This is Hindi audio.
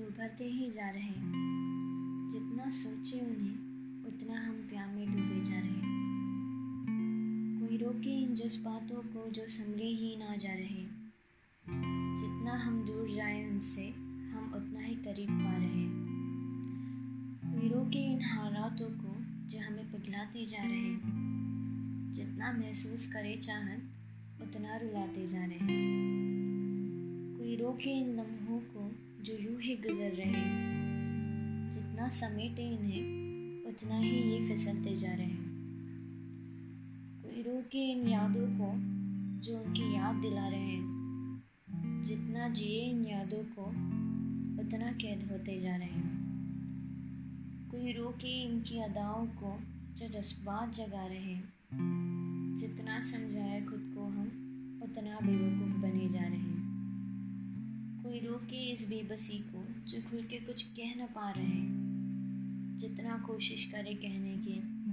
बढ़ते ही जा रहे हैं। जितना सोचे उन्हें, उतना हम प्यार में डूबे जा रहे हैं। कोई रोके इन जज्बातों को जो संभले ही ना जा रहे। जितना हम दूर जाए उनसे, हम उतना ही करीब पा रहे हैं। कोई रोके इन हालातों को जो हमें पिघलाते जा रहे हैं। जितना महसूस करे चाहन, उतना रुलाते जा रहे हैं। कोई रोके इन लम्हों को ही गुजर रहे हैं। जितना समेटे इन्हें उतना ही ये फिसलते जा रहे हैं। कोई रोके इन यादों को, जो उनकी याद दिला रहे हैं। जितना जिए इन यादों को, उतना कैद होते जा रहे हैं। कोई रोके इनकी अदाओं को, जो जज्बात जगा रहे हैं। जितना समझाए कोई रोके इस बेबसी को जो खुल के कुछ कह ना पा रहे जितना कोशिश करे कहने की।